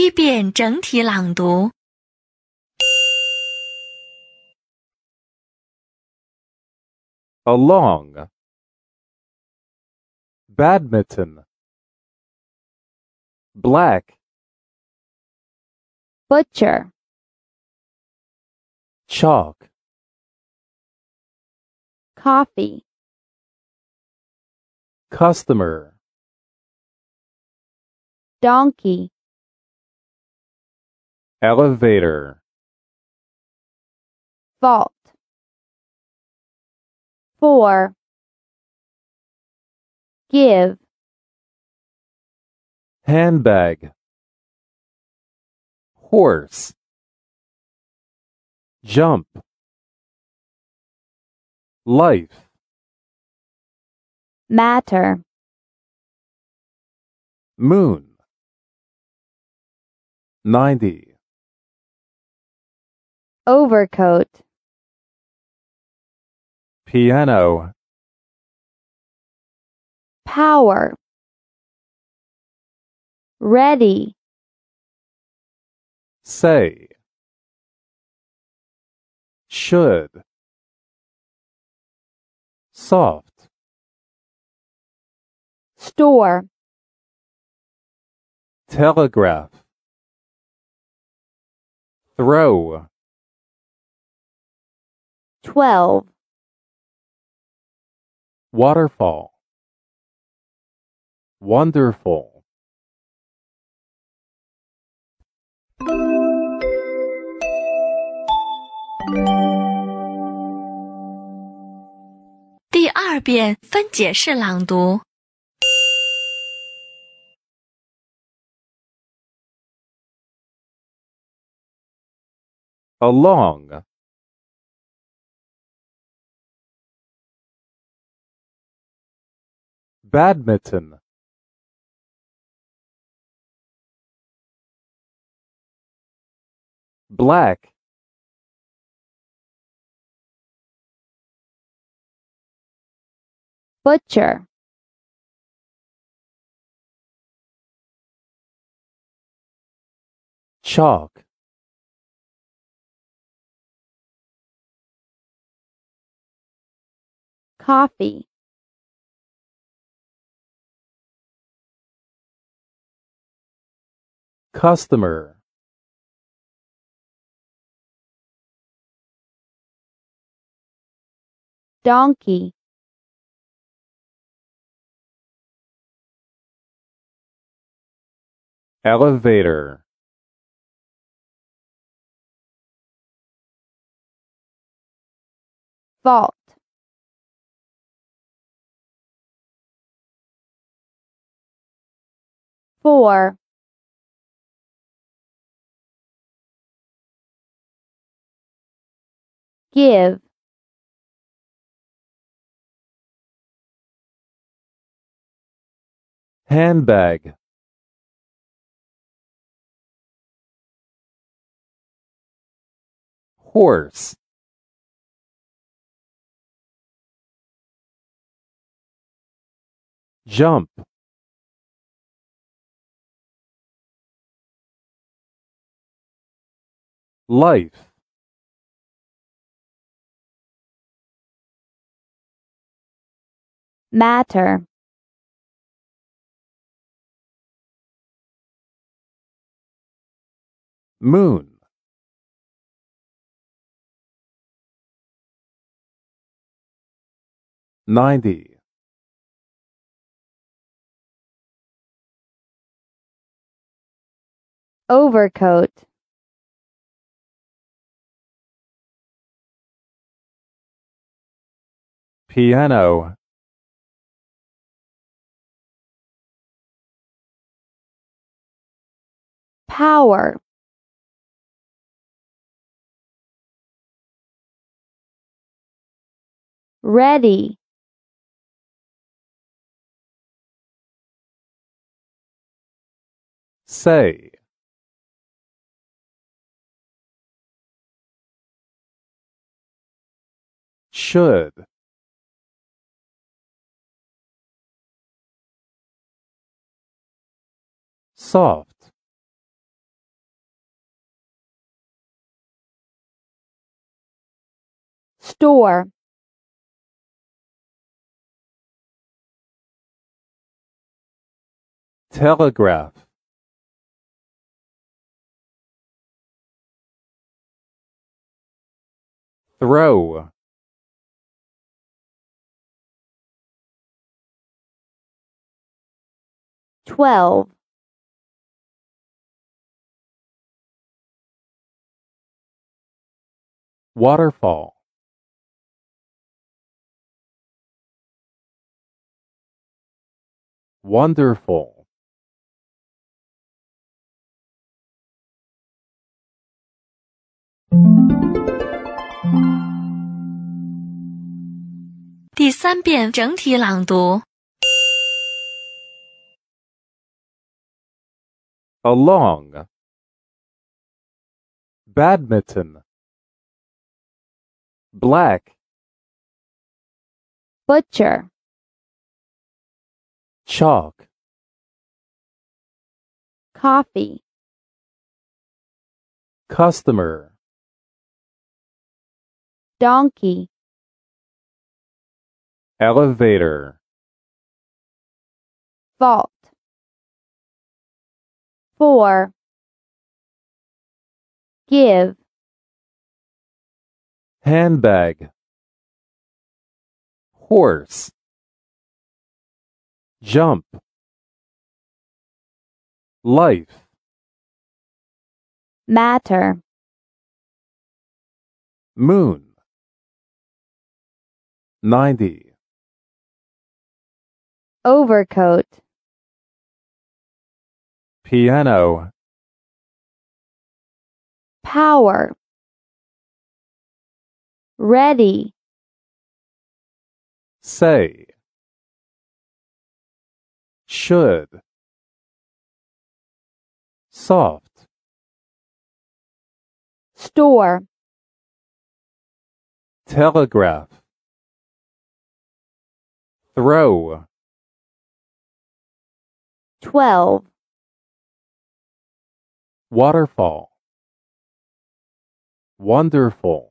第一遍整体朗读。 along badminton black butcher, chalk coffee, customer donkey, elevator. Fault. For, give, handbag. Horse. Jump. Life. Matter, moon. 90 overcoat, piano. Power, ready, say. Should. Soft. Store, telegraph. Throw 12. Waterfall. Wonderful. Along. Badminton. Black. Butcher, chalk. Coffee, customer. Donkey, elevator. Fault, for, give, handbag. Horse. Jump. Life matter, moon. Ninety. Overcoat, piano power, ready, say. Should. Soft store, telegraph, throw, twelve, waterfall, Wonderful. Along Badminton. Black. Butcher chalk, coffee, customer, donkey, elevator, fault. For, give, handbag, horse, jump, life, matter, moon, 90, overcoat, piano, power, ready, say, should, soft, store, telegraph, throw, twelve, waterfall, wonderful.